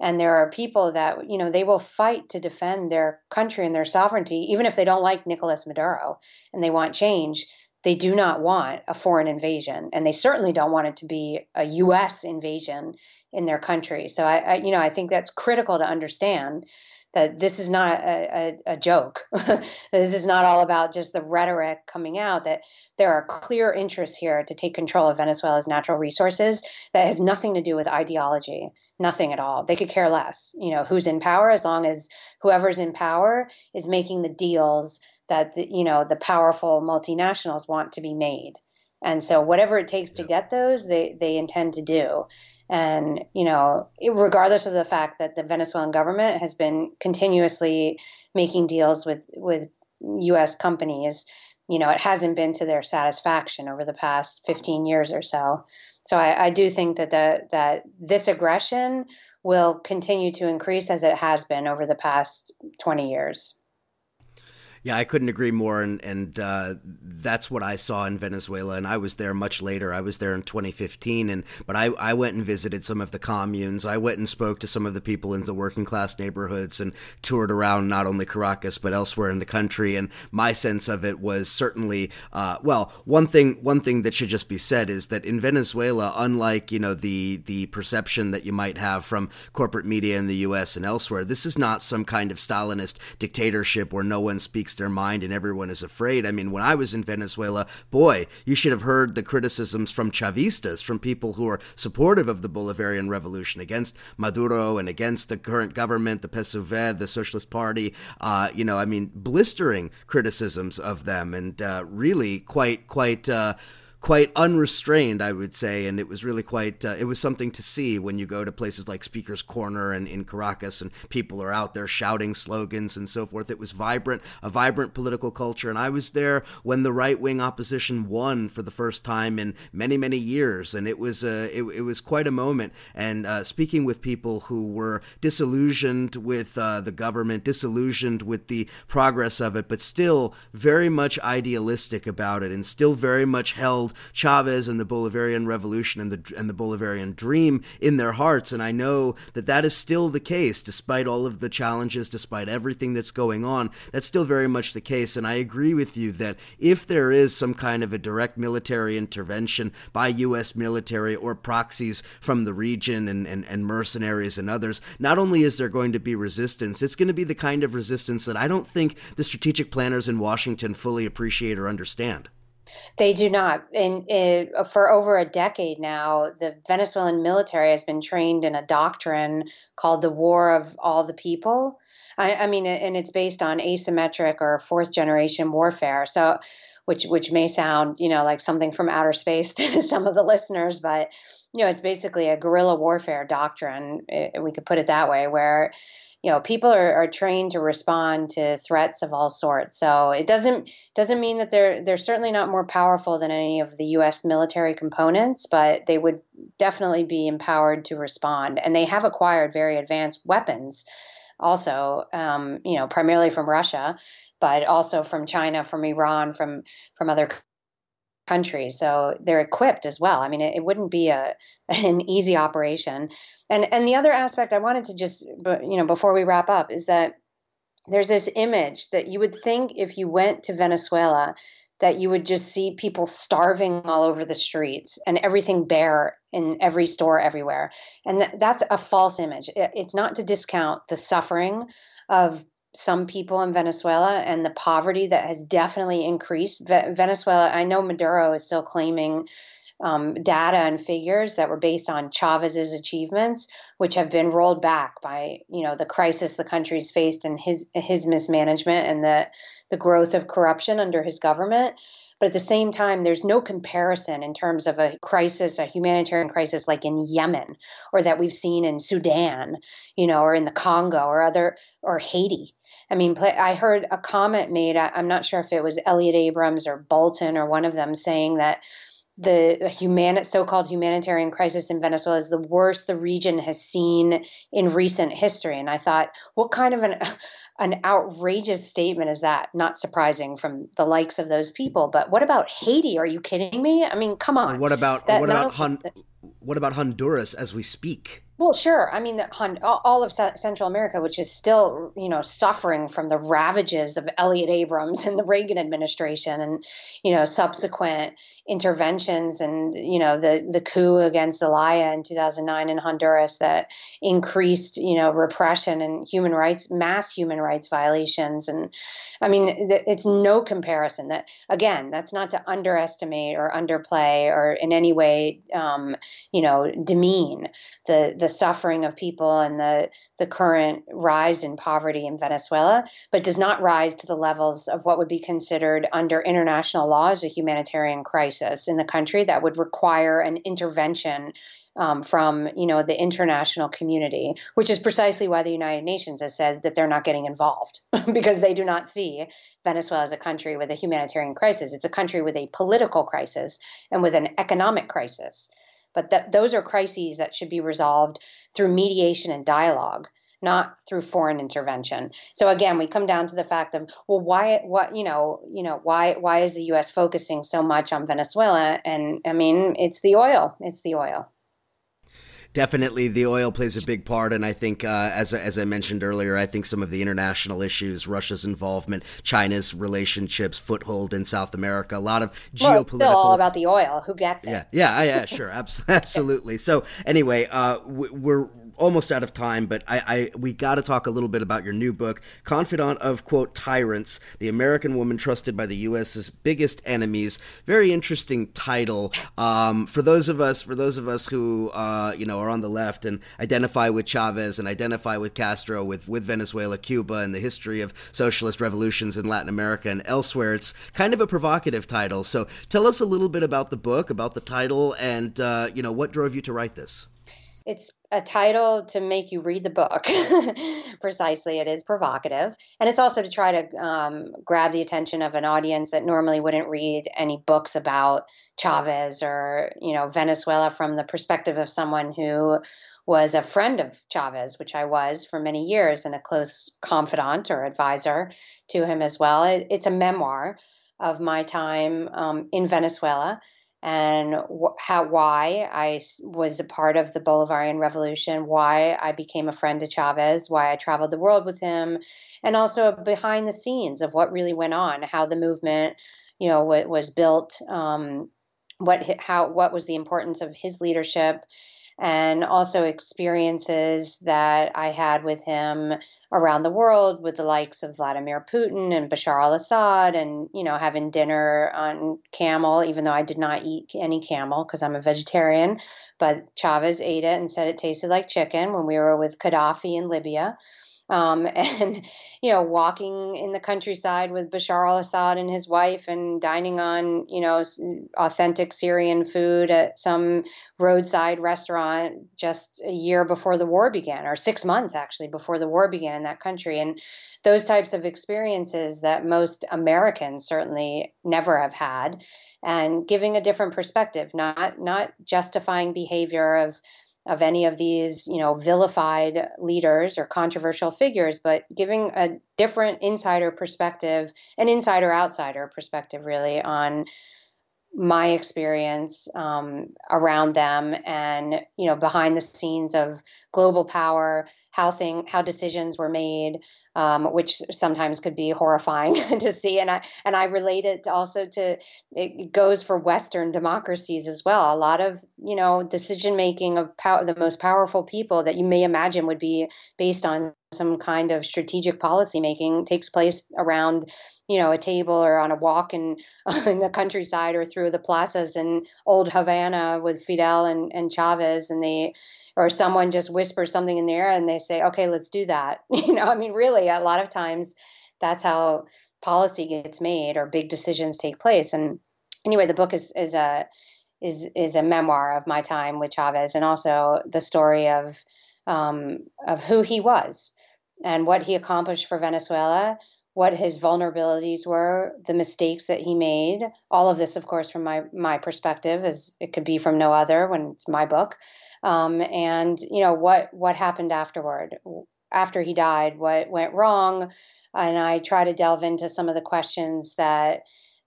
And there are people that, you know, they will fight to defend their country and their sovereignty, even if they don't like Nicolas Maduro and they want change. They do not want a foreign invasion, and they certainly don't want it to be a U.S. invasion in their country. So I, I you know, I think that's critical to understand that this is not a, a, a joke. this is not all about just the rhetoric coming out, that there are clear interests here to take control of Venezuela's natural resources that has nothing to do with ideology, nothing at all. They could care less, you know, who's in power as long as whoever's in power is making the deals that, the, you know, the powerful multinationals want to be made. And so whatever it takes to get those, they, they intend to do. And, you know, regardless of the fact that the Venezuelan government has been continuously making deals with, with U.S. companies, you know, it hasn't been to their satisfaction over the past 15 years or so. So I, I do think that the, that this aggression will continue to increase as it has been over the past 20 years. Yeah, I couldn't agree more, and and uh, that's what I saw in Venezuela. And I was there much later. I was there in 2015, and but I I went and visited some of the communes. I went and spoke to some of the people in the working class neighborhoods and toured around not only Caracas but elsewhere in the country. And my sense of it was certainly uh, well. One thing one thing that should just be said is that in Venezuela, unlike you know the the perception that you might have from corporate media in the U.S. and elsewhere, this is not some kind of Stalinist dictatorship where no one speaks their mind and everyone is afraid. I mean, when I was in Venezuela, boy, you should have heard the criticisms from Chavistas, from people who are supportive of the Bolivarian Revolution against Maduro and against the current government, the PSUV, the Socialist Party. Uh, you know, I mean, blistering criticisms of them and uh, really quite, quite. Uh, quite unrestrained, I would say, and it was really quite. Uh, it was something to see when you go to places like Speaker's Corner and in Caracas, and people are out there shouting slogans and so forth. It was vibrant, a vibrant political culture, and I was there when the right wing opposition won for the first time in many, many years, and it was uh, it, it was quite a moment. And uh, speaking with people who were disillusioned with uh, the government, disillusioned with the progress of it, but still very much idealistic about it, and still very much held Chavez and the Bolivarian Revolution and the and the Bolivarian dream in their hearts, and I know that that is still the case, despite all of the challenges, despite everything that's going on. That's still very much the case, and I agree with you that if there is some kind of a direct military intervention by U.S. military or proxies from the region and, and, and mercenaries and others, not only is there going to be resistance, it's going to be the kind of resistance that I don't think the strategic planners in Washington fully appreciate or understand. They do not. And for over a decade now, the Venezuelan military has been trained in a doctrine called the War of All the People. I, I mean, and it's based on asymmetric or fourth generation warfare. So, which which may sound you know like something from outer space to some of the listeners, but you know, it's basically a guerrilla warfare doctrine. It, we could put it that way, where you know people are, are trained to respond to threats of all sorts. So it doesn't doesn't mean that they're they're certainly not more powerful than any of the US military components but they would definitely be empowered to respond. And they have acquired very advanced weapons also um, you know primarily from Russia but also from China from Iran from from other countries so they're equipped as well. I mean it, it, wouldn't be a an easy operation. And and the other aspect i wanted to just you know before we wrap up is that there's this image that you would think if you went to venezuela that you would just see people starving all over the streets and everything bare in every store everywhere. And th- that's a false image. It, it's not to discount the suffering of some people in Venezuela and the poverty that has definitely increased. Venezuela, I know Maduro is still claiming um, data and figures that were based on Chavez's achievements, which have been rolled back by you know the crisis the country's faced and his his mismanagement and the the growth of corruption under his government. But at the same time, there's no comparison in terms of a crisis, a humanitarian crisis like in Yemen or that we've seen in Sudan, you know, or in the Congo or other or Haiti. I mean, I heard a comment made. I'm not sure if it was Elliott Abrams or Bolton or one of them saying that the human, so-called humanitarian crisis in Venezuela is the worst the region has seen in recent history. And I thought, what kind of an an outrageous statement is that? Not surprising from the likes of those people. But what about Haiti? Are you kidding me? I mean, come on. what about that, what about Hon- what about Honduras as we speak? Well, sure. I mean, all of Central America, which is still, you know, suffering from the ravages of Elliott Abrams and the Reagan administration, and you know, subsequent interventions, and you know, the the coup against Zelaya in 2009 in Honduras that increased, you know, repression and human rights, mass human rights violations, and I mean, it's no comparison. That again, that's not to underestimate or underplay or in any way, um, you know, demean the the suffering of people and the the current rise in poverty in Venezuela, but does not rise to the levels of what would be considered under international law as a humanitarian crisis in the country that would require an intervention um, from you know the international community, which is precisely why the United Nations has said that they're not getting involved because they do not see Venezuela as a country with a humanitarian crisis. It's a country with a political crisis and with an economic crisis. But that those are crises that should be resolved through mediation and dialogue not through foreign intervention. So again, we come down to the fact of well, why, what, you know, you know, why, why is the U.S. focusing so much on Venezuela? And I mean, it's the oil. It's the oil definitely the oil plays a big part, and I think, uh, as as I mentioned earlier, I think some of the international issues, Russia's involvement, China's relationships, foothold in South America, a lot of well, geopolitical. Still all about the oil. Who gets it? Yeah, yeah, yeah, sure, absolutely. So anyway, uh, we're almost out of time, but I, I we got to talk a little bit about your new book, Confidant of quote tyrants: The American Woman Trusted by the U.S.'s Biggest Enemies. Very interesting title. Um, for those of us, for those of us who uh, you know are on the left and identify with Chavez and identify with Castro, with with Venezuela, Cuba, and the history of socialist revolutions in Latin America and elsewhere, it's kind of a provocative title. So tell us a little bit about the book, about the title, and uh, you know what drove you to write this it's a title to make you read the book. Precisely, it is provocative, and it's also to try to um, grab the attention of an audience that normally wouldn't read any books about Chavez or you know Venezuela from the perspective of someone who was a friend of Chavez, which I was for many years, and a close confidant or advisor to him as well. It, it's a memoir of my time um, in Venezuela and wh- how why I was a part of the Bolivarian Revolution, why I became a friend to Chavez, why I traveled the world with him, and also behind the scenes of what really went on, how the movement, you know, was built, um, what how what was the importance of his leadership and also experiences that I had with him around the world with the likes of Vladimir Putin and Bashar al Assad, and, you know, having dinner on camel, even though I did not eat any camel because I'm a vegetarian. But Chavez ate it and said it tasted like chicken when we were with Gaddafi in Libya um, and you know walking in the countryside with Bashar al-Assad and his wife and dining on you know authentic Syrian food at some roadside restaurant just a year before the war began or 6 months actually before the war began in that country. And those types of experiences that most Americans certainly never have had and giving a different perspective not not justifying behavior of of any of these, you know, vilified leaders or controversial figures, but giving a different insider perspective, an insider outsider perspective, really, on my experience um, around them and you know behind the scenes of global power how thing how decisions were made um, which sometimes could be horrifying to see. And i and i relate it also to it goes for western democracies as well. A lot of you know decision making of power the most powerful people that you may imagine would be based on some kind of strategic policy making takes place around you know a table or on a walk in in the countryside or through the plazas in old Havana with Fidel and, and Chavez. And they or someone just whispers something in the air and they say okay let's do that. You know I mean really a lot of times that's how policy gets made or big decisions take place. And anyway the book is is a is is a memoir of my time with Chavez and also the story of um, of who he was and what he accomplished for Venezuela, what his vulnerabilities were, the mistakes that he made. All of this, of course, from my my perspective, as it could be from no other when it's my book. Um, and you know what what happened afterward, after he died, what went wrong, and I try to delve into some of the questions that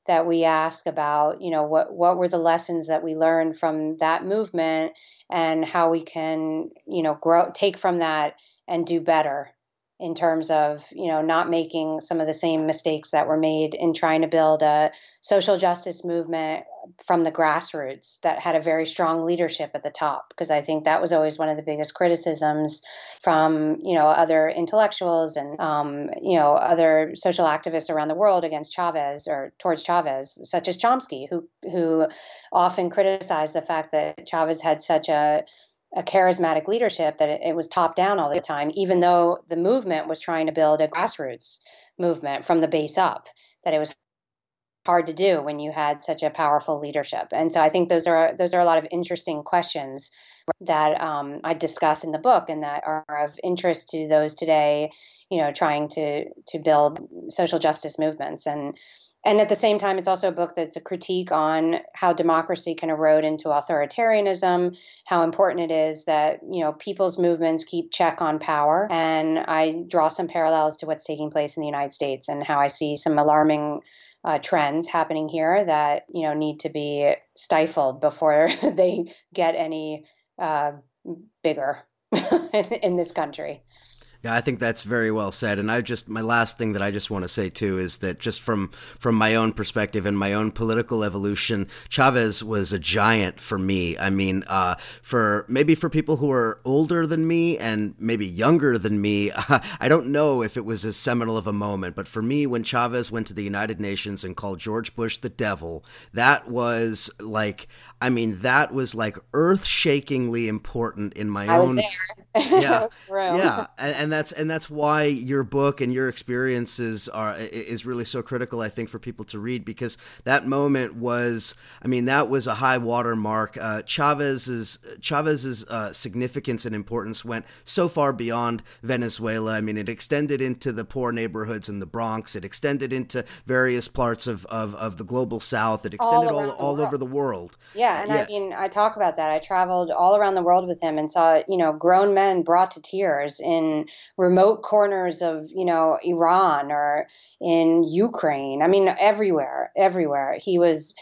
that we ask about you know what what were the lessons that we learned from that movement and how we can you know grow take from that and do better in terms of you know not making some of the same mistakes that were made in trying to build a social justice movement from the grassroots that had a very strong leadership at the top. Because i think that was always one of the biggest criticisms from you know other intellectuals and um, you know other social activists around the world against chavez or towards chavez such as chomsky who who often criticized the fact that chavez had such a a charismatic leadership that it, it, was top down all the time, even though the movement was trying to build a grassroots movement from the base up, that it was hard to do when you had such a powerful leadership. And so I think those are those are a lot of interesting questions that um, I discuss in the book and that are of interest to those today, you know, trying to to build social justice movements and and at the same time, it's also a book that's a critique on how democracy can erode into authoritarianism, how important it is that, you know, people's movements keep check on power. And I draw some parallels to what's taking place in the United States and how I see some alarming uh, trends happening here that, you know, need to be stifled before they get any uh, bigger in this country. Yeah, I think that's very well said. And I just my last thing that I just want to say too is that just from from my own perspective and my own political evolution, Chavez was a giant for me. I mean, uh, for maybe for people who are older than me and maybe younger than me, uh, I don't know if it was as seminal of a moment. But for me, when Chavez went to the United Nations and called George Bush the devil, that was like, I mean, that was like earth shakingly important in my I own. yeah, yeah, and, and, that's and that's why your book and your experiences are is really so critical. I think for people to read because that moment was, I mean, that was a high water mark. Uh, Chavez's Chavez's uh, significance and importance went so far beyond Venezuela. I mean, it extended into the poor neighborhoods in the Bronx. It extended into various parts of of, of the global South. It extended all, all, all over the world. Yeah, and yeah. I mean, I talk about that. I traveled all around the world with him and saw, you know, grown men brought to tears in remote corners of you know Iran or in Ukraine. I mean, everywhere, everywhere. He was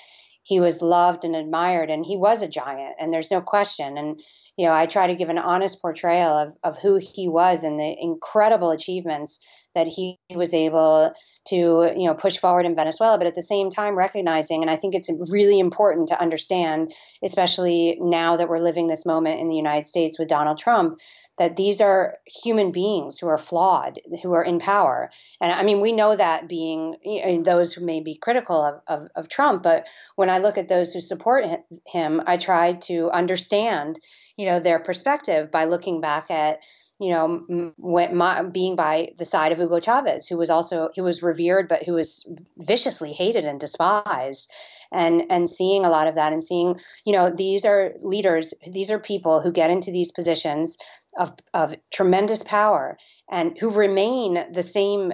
he was loved and admired, and he was a giant, and there's no question. And you know, I try to give an honest portrayal of, of who he was and the incredible achievements that he was able to, you know, push forward in Venezuela, but at the same time recognizing, and I think it's really important to understand, especially now that we're living this moment in the United States with Donald Trump, that these are human beings who are flawed, who are in power. And I mean, we know that being you know, those who may be critical of, of, of Trump, but when I look at those who support him, I try to understand, you know, their perspective by looking back at you know, my, being by the side of Hugo Chavez, who was also he was revered, but who was viciously hated and despised, and and seeing a lot of that, and seeing you know these are leaders, these are people who get into these positions of of tremendous power and who remain the same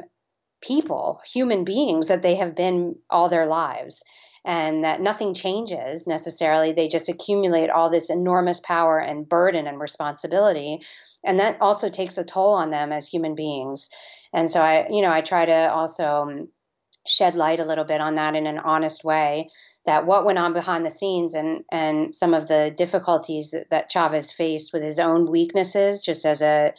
people, human beings that they have been all their lives and that nothing changes necessarily. They just accumulate all this enormous power and burden and responsibility. And that also takes a toll on them as human beings. And so I, you know, I try to also shed light a little bit on that in an honest way that what went on behind the scenes and and some of the difficulties that, that Chavez faced with his own weaknesses just as a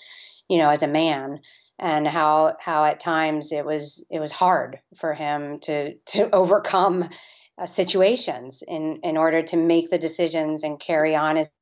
you know as a man and how how at times it was it was hard for him to to overcome uh, situations in in order to make the decisions and carry on as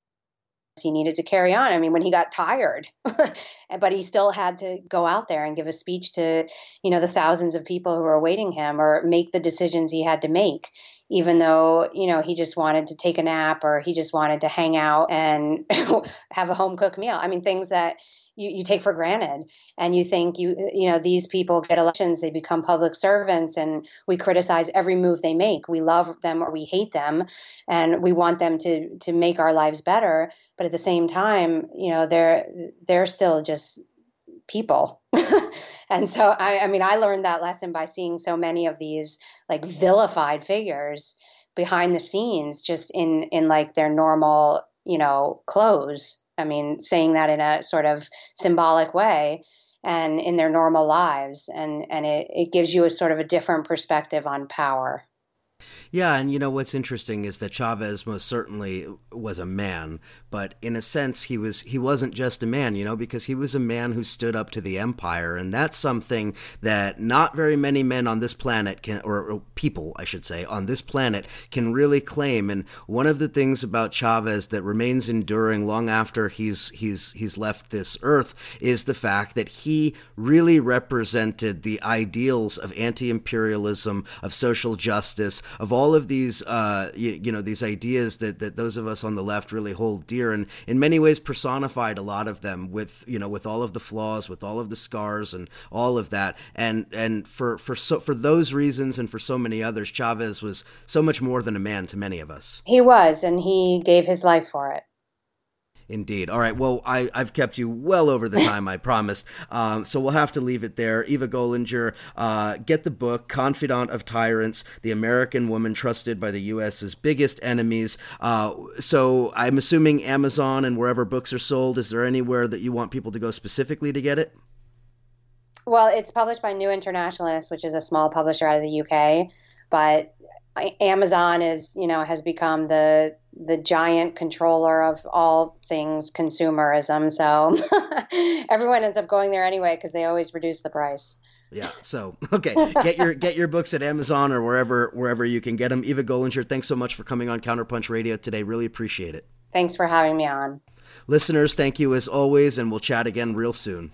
he needed to carry on. I mean, when he got tired, but he still had to go out there and give a speech to, you know, the thousands of people who were awaiting him or make the decisions he had to make, even though, you know, he just wanted to take a nap or he just wanted to hang out and have a home cooked meal. I mean, things that you, you take for granted. And you think you you know these people get elections they become public servants and we criticize every move they make. We love them or we hate them and we want them to to make our lives better. But at the same time you know they're they're still just people. And so I, I mean i learned that lesson by seeing so many of these like vilified figures behind the scenes just in in like their normal you know clothes I mean, saying that in a sort of symbolic way and in their normal lives. And, and it, it gives you a sort of a different perspective on power. Yeah, and you know what's interesting is that Chavez most certainly was a man, but in a sense he was he wasn't just a man, you know, because he was a man who stood up to the empire, and that's something that not very many men on this planet can or, or people, I should say, on this planet can really claim. And one of the things about Chavez that remains enduring long after he's he's he's left this earth is the fact that he really represented the ideals of anti-imperialism, of social justice, of all of these, uh, you, you, know, these ideas that, that those of us on the left really hold dear, and in many ways personified a lot of them with, you know, with all of the flaws, with all of the scars, and all of that. And and for for so for those reasons, and for so many others, Chavez was so much more than a man to many of us. He was, and he gave his life for it. Indeed. All right. Well, I, have kept you well over the time I promised. Um, so we'll have to leave it there. Eva Golinger, uh, get the book, Confidant of Tyrants The American Woman Trusted by the U.S.'s Biggest Enemies. Uh, so I'm assuming Amazon and wherever books are sold. Is there anywhere that you want people to go specifically to get it? Well, it's published by New Internationalist, which is a small publisher out of the UK. But Amazon is, you know, has become the the giant controller of all things consumerism. So everyone ends up going there anyway because they always reduce the price. Yeah. So okay, get your get your books at Amazon or wherever wherever you can get them. Eva Golinger, thanks so much for coming on Counterpunch Radio today. Really appreciate it. Thanks for having me on. Listeners, thank you as always, and we'll chat again real soon.